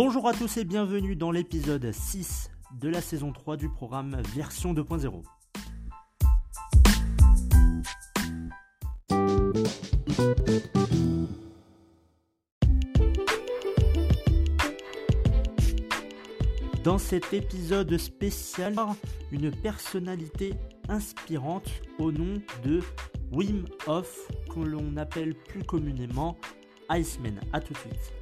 Bonjour à tous et bienvenue dans l'épisode 6 de la saison 3 du programme Version 2.0. Dans cet épisode spécial, une personnalité inspirante au nom de Wim Hof, que l'on appelle plus communément Iceman. A tout de suite.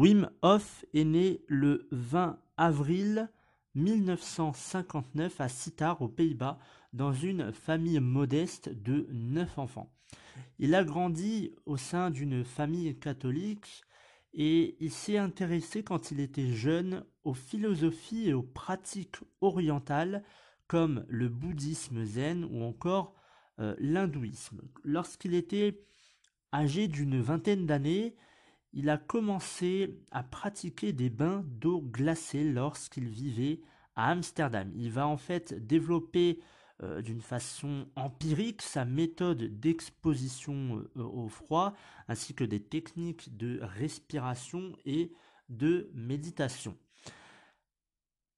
Wim Hof est né le 20 avril 1959 à Sittard aux Pays-Bas dans une famille modeste de neuf enfants. Il a grandi au sein d'une famille catholique et il s'est intéressé quand il était jeune aux philosophies et aux pratiques orientales comme le bouddhisme zen ou encore euh, l'hindouisme. Lorsqu'il était âgé d'une vingtaine d'années, il a commencé à pratiquer des bains d'eau glacée lorsqu'il vivait à Amsterdam. Il va en fait développer euh, d'une façon empirique sa méthode d'exposition euh, au froid ainsi que des techniques de respiration et de méditation.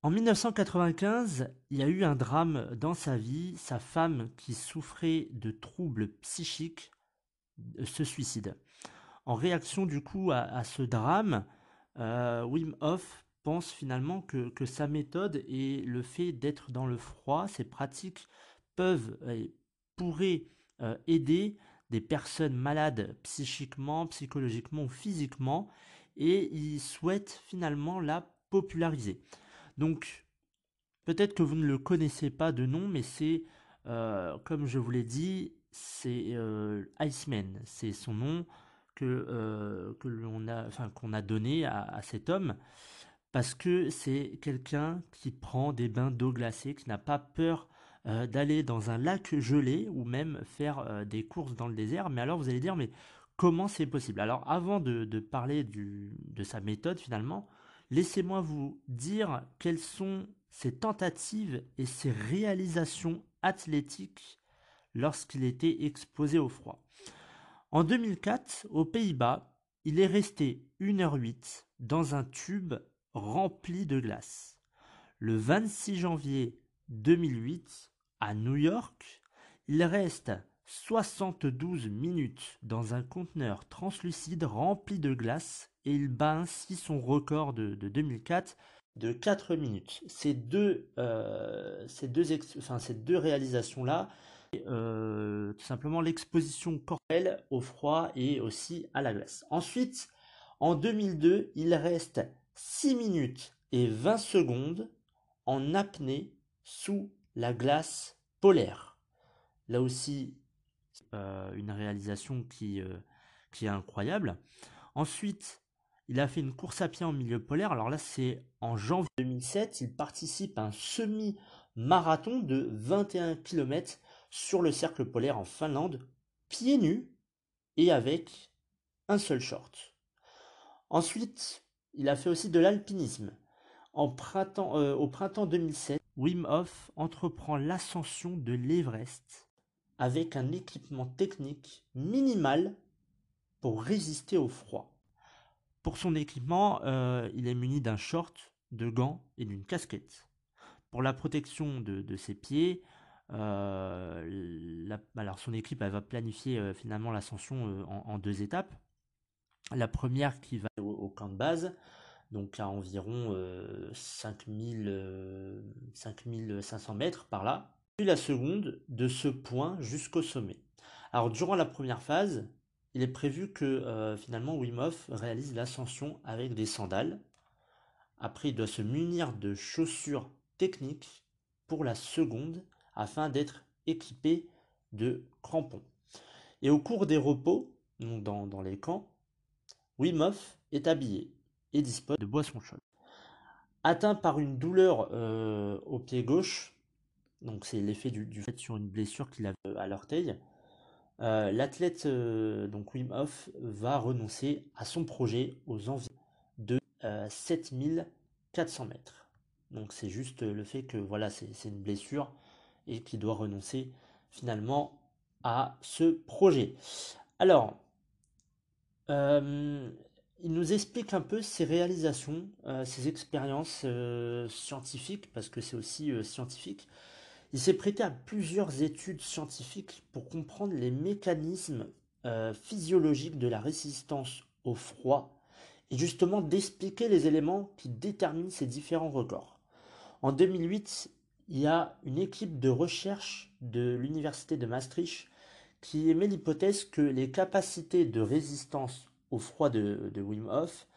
En 1995, il y a eu un drame dans sa vie. Sa femme, qui souffrait de troubles psychiques, euh, se suicide. En réaction du coup à, ce drame, euh, Wim Hof pense finalement que, sa méthode et le fait d'être dans le froid, ses pratiques peuvent et pourraient euh, aider des personnes malades psychiquement, psychologiquement ou physiquement, et il souhaite finalement la populariser. Donc, peut-être que vous ne le connaissez pas de nom, mais c'est, euh, comme je vous l'ai dit, c'est Iceman, c'est son nom que, euh, que l'on a, enfin, qu'on a donné à, cet homme parce que c'est quelqu'un qui prend des bains d'eau glacée, qui n'a pas peur euh, d'aller dans un lac gelé ou même faire euh, des courses dans le désert. Mais alors vous allez dire, mais comment c'est possible? Alors avant de, de parler du, de sa méthode finalement, laissez-moi vous dire quelles sont ses tentatives et ses réalisations athlétiques lorsqu'il était exposé au froid. En 2004, aux Pays-Bas, il est resté 1h08 dans un tube rempli de glace. Le 26 janvier 2008, à New York, il reste 72 minutes dans un conteneur translucide rempli de glace et il bat ainsi son record de, 2004 de 4 minutes. Ces deux, euh, ces deux, enfin, ces deux réalisations-là euh, tout simplement l'exposition corporelle au froid et aussi à la glace. Ensuite, en 2002, il reste 6 minutes et 20 secondes en apnée sous la glace polaire. Là aussi, une réalisation qui, euh, qui est incroyable. Ensuite, il a fait une course à pied en milieu polaire. Alors là, c'est en janvier 2007. Il participe à un semi-marathon de 21 km sur le cercle polaire en Finlande, pieds nus et avec un seul short. Ensuite, il a fait aussi de l'alpinisme. Euh, au printemps 2007, Wim Hof entreprend l'ascension de l'Everest avec un équipement technique minimal pour résister au froid. Pour son équipement, euh, il est muni d'un short, de gants et d'une casquette. Pour la protection de ses pieds, euh, alors son équipe va planifier euh, finalement l'ascension euh, en, deux étapes. La première qui va au, camp de base, donc à environ 5000, 5500 mètres par là. puis la seconde de ce point jusqu'au sommet. Alors durant la première phase, il est prévu que euh, finalement Wim réalise l'ascension avec des sandales. Après, il doit se munir de chaussures techniques pour la seconde afin d'être équipé de crampons. Et au cours des repos, dans, les camps, Wim Hof est habillé et dispose de boissons chaudes. Atteint par une douleur euh, au pied gauche, donc c'est l'effet du, fait sur une blessure qu'il a à l'orteil, euh, l'athlète euh, Wim Hof va renoncer à son projet aux environs de 7400 mètres. Donc c'est juste le fait que voilà c'est une blessure et qu'il doit renoncer finalement à ce projet. Alors, euh, il nous explique un peu ses réalisations, euh, ses expériences euh, scientifiques, parce que c'est aussi scientifique. Il s'est prêté à plusieurs études scientifiques pour comprendre les mécanismes physiologiques de la résistance au froid et justement d'expliquer les éléments qui déterminent ces différents records. En 2008, il y a une équipe de recherche de l'université de Maastricht qui émet l'hypothèse que les capacités de résistance au froid de, Wim Hof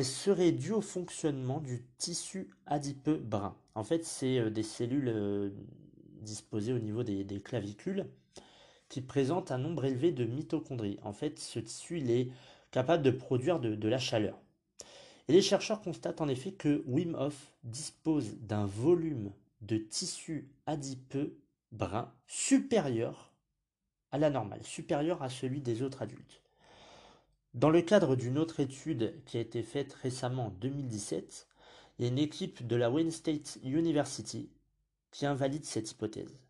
seraient dues au fonctionnement du tissu adipeux brun. En fait, c'est euh, des cellules euh, disposées au niveau des, clavicules qui présentent un nombre élevé de mitochondries. En fait, ce tissu est capable de produire de la chaleur. Et les chercheurs constatent en effet que Wim Hof dispose d'un volume de tissu adipeux brun supérieur à la normale, supérieur à celui des autres adultes. Dans le cadre d'une autre étude qui a été faite récemment en 2017, il y a une équipe de la Wayne State University qui invalide cette hypothèse.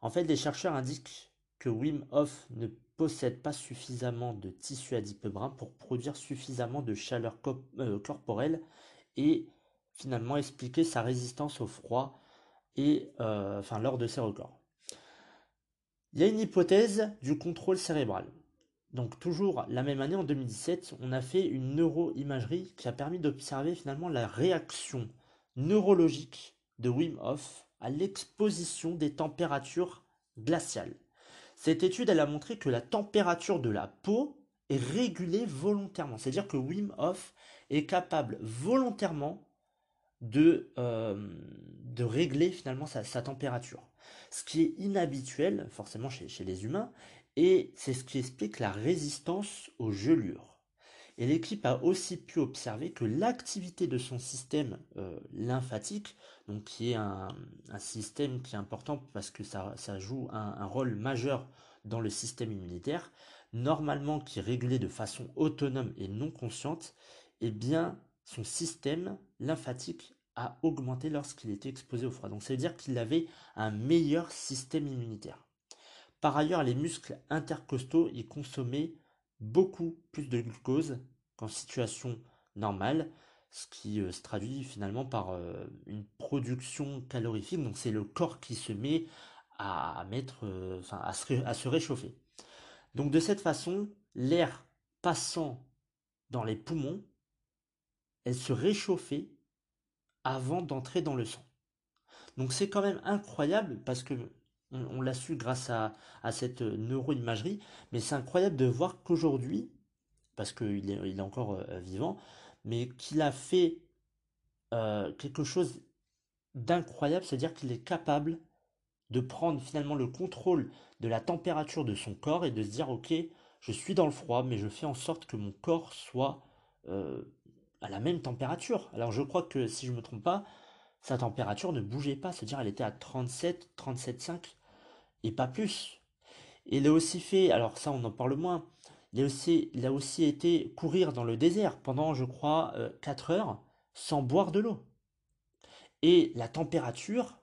En fait, les chercheurs indiquent que Wim Hof ne possède pas suffisamment de tissu adipeux brun pour produire suffisamment de chaleur euh, corporelle et finalement expliquer sa résistance au froid et euh, enfin lors de ses records. Il y a une hypothèse du contrôle cérébral. Donc toujours la même année, en 2017, on a fait une neuroimagerie qui a permis d'observer finalement la réaction neurologique de Wim Hof à l'exposition des températures glaciales. Cette étude, elle a montré que la température de la peau est régulée volontairement. C'est-à-dire que Wim Hof est capable volontairement de, euh, de régler finalement sa, température. Ce qui est inhabituel forcément chez, les humains, et c'est ce qui explique la résistance aux gelures. Et l'équipe a aussi pu observer que l'activité de son système euh, lymphatique, qui est un, système qui est important parce que ça, joue un, un, rôle majeur dans le système immunitaire, normalement qui est régulé de façon autonome et non consciente, eh bien son système lymphatique a augmenté lorsqu'il était exposé au froid. Donc ça veut dire qu'il avait un meilleur système immunitaire. Par ailleurs, les muscles intercostaux y consommaient beaucoup plus de glucose qu'en situation normale, ce qui euh, se traduit finalement par euh, une production calorifique. Donc c'est le corps qui se met à mettre, euh, enfin, à se réchauffer. Donc de cette façon, l'air passant dans les poumons, elle se réchauffait avant d'entrer dans le sang. Donc c'est quand même incroyable parce que on, l'a su grâce à, cette neuroimagerie, mais c'est incroyable de voir qu'aujourd'hui, parce qu'il est, encore euh, vivant, mais qu'il a fait euh, quelque chose d'incroyable, c'est-à-dire qu'il est capable de prendre finalement le contrôle de la température de son corps et de se dire ok, je suis dans le froid, mais je fais en sorte que mon corps soit euh, à la même température. Alors je crois que si je me trompe pas, sa température ne bougeait pas, c'est-à-dire elle était à 37, 37,5 et pas plus. Il a aussi fait, alors ça on en parle moins, il a aussi, il a aussi été courir dans le désert pendant je crois 4 euh, heures sans boire de l'eau. Et la température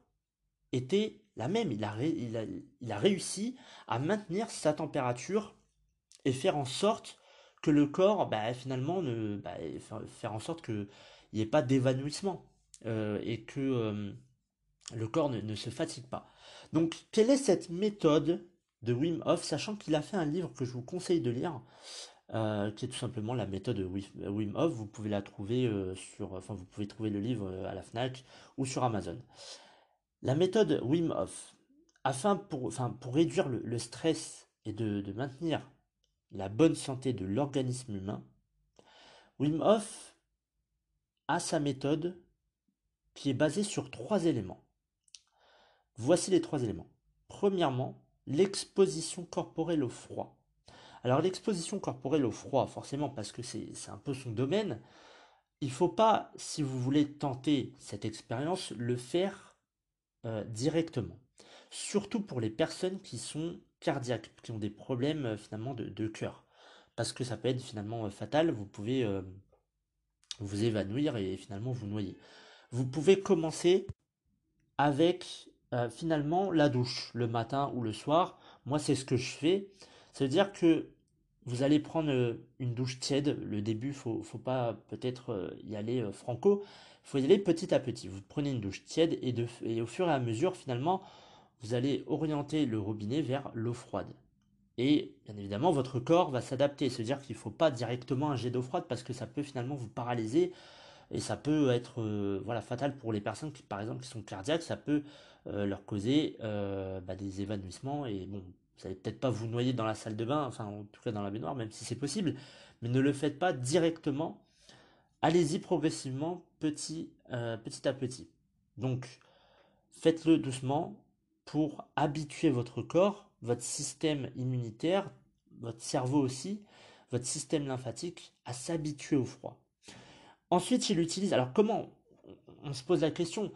était la même, il a, il a réussi à maintenir sa température et faire en sorte que le corps, bah, finalement, ne, bah, faire en sorte qu'il n'y ait pas d'évanouissement euh, et que euh, le corps ne, se fatigue pas. Donc, quelle est cette méthode de Wim Hof, sachant qu'il a fait un livre que je vous conseille de lire, euh, qui est tout simplement la méthode de Wim Hof. Vous pouvez la trouver sur, enfin, vous pouvez trouver le livre à la Fnac ou sur Amazon. La méthode Wim Hof. afin pour, enfin, pour réduire le, stress et de, maintenir la bonne santé de l'organisme humain, Wim Hof a sa méthode qui est basée sur trois éléments. Voici les trois éléments. Premièrement, l'exposition corporelle au froid. Alors l'exposition corporelle au froid, forcément parce que c'est un peu son domaine, il ne faut pas, si vous voulez tenter cette expérience, le faire euh, directement. Surtout pour les personnes qui sont cardiaques, qui ont des problèmes euh, finalement de, cœur. Parce que ça peut être finalement euh, fatal, vous pouvez vous évanouir et finalement vous noyer. Vous pouvez commencer avec finalement la douche le matin ou le soir. Moi c'est ce que je fais. Ça veut dire que vous allez prendre euh, une douche tiède. Le début, faut, faut pas peut-être euh, y aller euh, franco. Faut y aller petit à petit. Vous prenez une douche tiède et, de, et au fur et à mesure, finalement, vous allez orienter le robinet vers l'eau froide. Et bien évidemment, votre corps va s'adapter. C'est-à-dire qu'il ne faut pas directement un jet d'eau froide parce que ça peut finalement vous paralyser et ça peut être voilà fatal pour les personnes qui, par exemple, qui sont cardiaques. Ça peut leur causer bah, des évanouissements et bon, vous n'allez peut-être pas vous noyer dans la salle de bain, enfin en tout cas dans la baignoire, même si c'est possible, mais ne le faites pas directement. Allez-y progressivement, euh, petit à petit. Donc, faites-le doucement pour habituer votre corps, votre système immunitaire, votre cerveau aussi, votre système lymphatique à s'habituer au froid. Ensuite, il utilise. Alors, comment On se pose la question.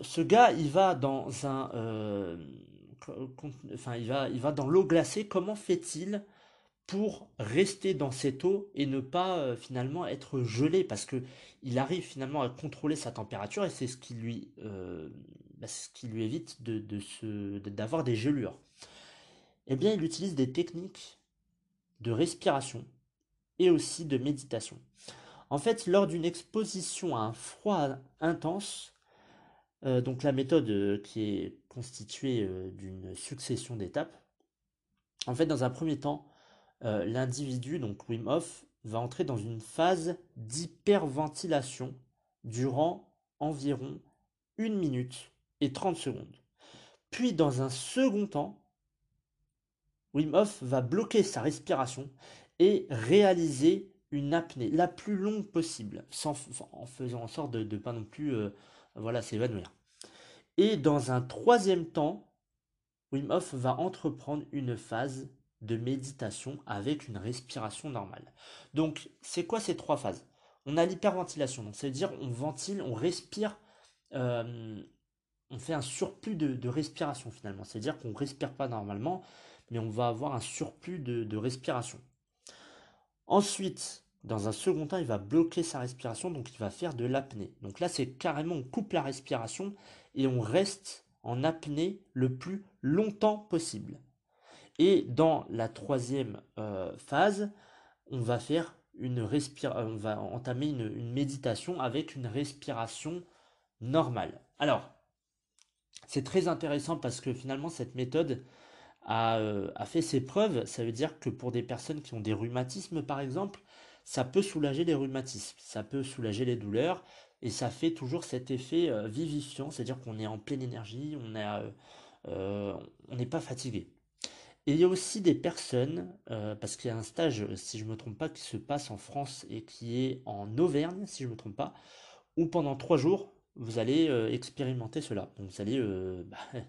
Ce gars, il va dans un. Euh, enfin, il va, il va dans l'eau glacée. Comment fait-il pour rester dans cette eau et ne pas euh, finalement être gelé? Parce que il arrive finalement à contrôler sa température et c'est ce qui lui, euh, bah, ce qui lui évite de, d'avoir des gelures. Eh bien, il utilise des techniques de respiration et aussi de méditation. En fait, lors d'une exposition à un froid intense, euh, donc la méthode qui est constitué euh, d'une succession d'étapes. En fait, dans un premier temps, euh, l'individu, donc Wim Hof, va entrer dans une phase d'hyperventilation durant environ 1 minute et 30 secondes. Puis, dans un second temps, Wim Hof va bloquer sa respiration et réaliser une apnée la plus longue possible, sans, en faisant en sorte de ne pas non plus euh, voilà, s'évanouir. Et dans un troisième temps, Wim Hof va entreprendre une phase de méditation avec une respiration normale. Donc, c'est quoi ces trois phases? On a l'hyperventilation, donc ça veut dire on ventile, on respire, euh, on fait un surplus de, respiration finalement. C'est-à-dire qu'on ne respire pas normalement, mais on va avoir un surplus de, respiration. Ensuite, dans un second temps, il va bloquer sa respiration, donc il va faire de l'apnée. Donc là, c'est carrément, on coupe la respiration et on reste en apnée le plus longtemps possible. Et dans la troisième euh, phase, on va faire une on va entamer une, méditation avec une respiration normale. Alors, c'est très intéressant parce que finalement cette méthode a, euh, a, fait ses preuves. Ça veut dire que pour des personnes qui ont des rhumatismes par exemple, ça peut soulager les rhumatismes, ça peut soulager les douleurs, et ça fait toujours cet effet euh, vivifiant, c'est-à-dire qu'on est en pleine énergie, on euh, euh, n'est pas fatigué. Et il y a aussi des personnes, parce qu'il y a un stage, si je ne me trompe pas, qui se passe en France et qui est en Auvergne, si je ne me trompe pas, où pendant trois jours, vous allez expérimenter cela. Vous allez, bah,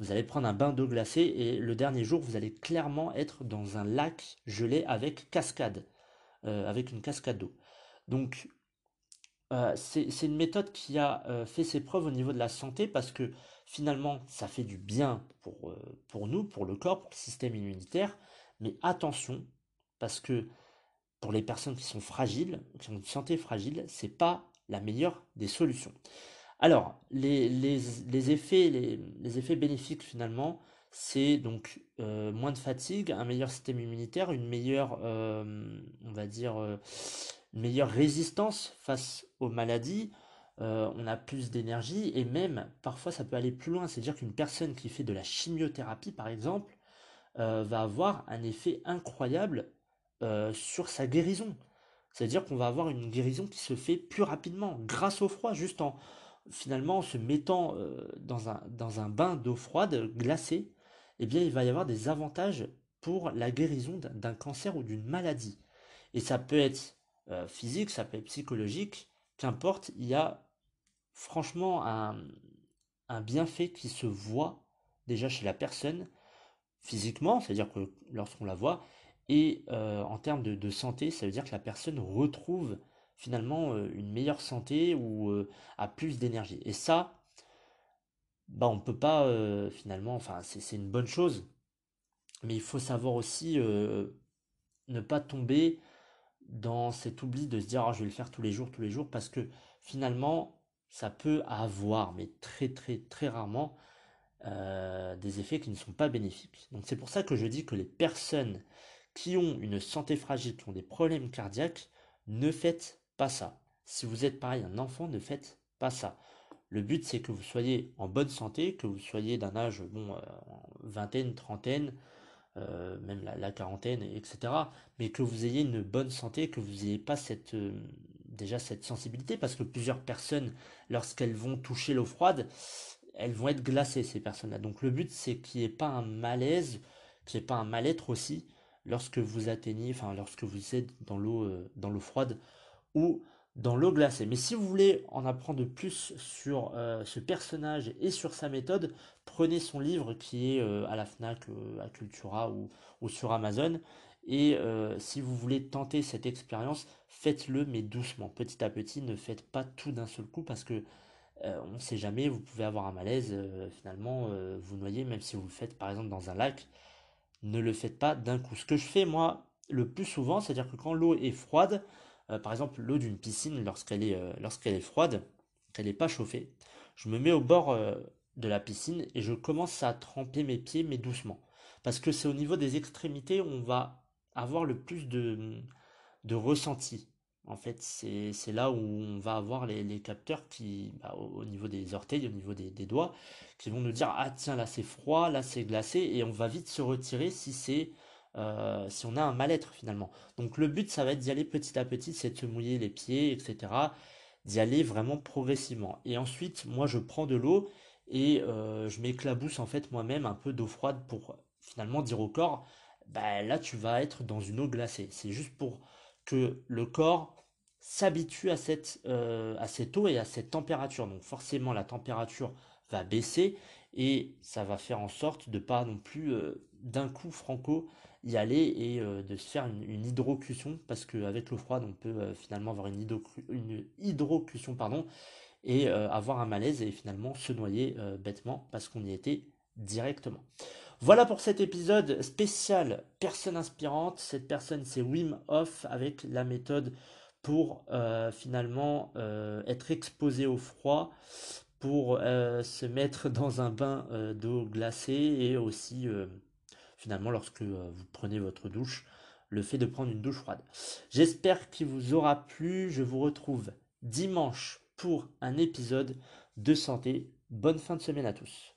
vous allez prendre un bain d'eau glacée et le dernier jour, vous allez clairement être dans un lac gelé avec cascade, avec une cascade d'eau. Donc euh, c'est une méthode qui a euh, fait ses preuves au niveau de la santé parce que finalement ça fait du bien pour, euh, pour nous, pour le corps, pour le système immunitaire. Mais attention, parce que pour les personnes qui sont fragiles, qui ont une santé fragile, c'est pas la meilleure des solutions. Alors, les, les, effets, les, les, effets bénéfiques finalement, c'est donc moins de fatigue, un meilleur système immunitaire, une meilleure, on va dire, une meilleure résistance face aux maladies, euh, on a plus d'énergie et même parfois ça peut aller plus loin. C'est-à-dire qu'une personne qui fait de la chimiothérapie par exemple euh, va avoir un effet incroyable euh, sur sa guérison. C'est-à-dire qu'on va avoir une guérison qui se fait plus rapidement grâce au froid, juste en, finalement, en se mettant dans un, dans un bain d'eau froide glacée, eh bien, il va y avoir des avantages pour la guérison d'un cancer ou d'une maladie. Et ça peut être physique, ça peut être psychologique, qu'importe, il y a franchement un, un bienfait qui se voit déjà chez la personne physiquement, c'est-à-dire que lorsqu'on la voit, et euh, en termes de, santé, ça veut dire que la personne retrouve finalement euh, une meilleure santé ou euh, a plus d'énergie. Et ça, bah, on ne peut pas finalement, enfin c'est une bonne chose, mais il faut savoir aussi ne pas tomber dans cet oubli de se dire ah, je vais le faire tous les jours, tous les jours, parce que finalement, ça peut avoir, mais très très très rarement, des effets qui ne sont pas bénéfiques. Donc c'est pour ça que je dis que les personnes qui ont une santé fragile, qui ont des problèmes cardiaques, ne faites pas ça. Si vous êtes pareil, un enfant, ne faites pas ça. Le but c'est que vous soyez en bonne santé, que vous soyez d'un âge, bon, euh, vingtaine, trentaine, euh, même la, quarantaine, etc. Mais que vous ayez une bonne santé, que vous n'ayez pas cette, déjà cette sensibilité parce que plusieurs personnes, lorsqu'elles vont toucher l'eau froide, elles vont être glacées, ces personnes-là. Donc le but, c'est qu'il n'y ait pas un malaise, qu'il n'y ait pas un mal-être aussi lorsque vous atteignez, enfin lorsque vous êtes dans l'eau euh, dans l'eau froide ou dans l'eau glacée. Mais si vous voulez en apprendre plus sur euh, ce personnage et sur sa méthode, prenez son livre qui est euh, à la FNAC, à Cultura ou, sur Amazon. Et si vous voulez tenter cette expérience, faites-le mais doucement, petit à petit. Ne faites pas tout d'un seul coup parce que on ne sait jamais, vous pouvez avoir un malaise, finalement vous noyez, même si vous le faites par exemple dans un lac. Ne le faites pas d'un coup. Ce que je fais moi le plus souvent, c'est-à-dire que quand l'eau est froide, par exemple l'eau d'une piscine lorsqu'elle est, est froide, qu'elle n'est pas chauffée, je me mets au bord de la piscine et je commence à tremper mes pieds mais doucement. Parce que c'est au niveau des extrémités où on va avoir le plus de ressenti. En fait, c'est là où on va avoir les, capteurs qui, bah, au, niveau des orteils, au niveau des, doigts, qui vont nous dire ah tiens là c'est froid, là c'est glacé, et on va vite se retirer si c'est euh, si on a un mal-être finalement. Donc le but ça va être d'y aller petit à petit, c'est de se mouiller les pieds, etc. D'y aller vraiment progressivement. Et ensuite, moi je prends de l'eau et euh, je m'éclabousse en fait moi-même un peu d'eau froide pour finalement dire au corps bah, là tu vas être dans une eau glacée. C'est juste pour que le corps s'habitue à cette, euh, à cette eau et à cette température. Donc forcément la température va baisser et ça va faire en sorte de pas non plus euh, d'un coup franco y aller et euh, de se faire une, une hydrocution parce qu'avec l'eau froide on peut finalement avoir une, une hydrocution pardon, et avoir un malaise et finalement se noyer bêtement parce qu'on y était directement. Voilà pour cet épisode spécial personne inspirante. Cette personne, c'est Wim Hof avec la méthode pour euh, finalement euh, être exposé au froid, pour euh, se mettre dans un bain d'eau glacée et aussi finalement lorsque vous prenez votre douche, le fait de prendre une douche froide. J'espère qu'il vous aura plu. Je vous retrouve dimanche pour un épisode de santé. Bonne fin de semaine à tous.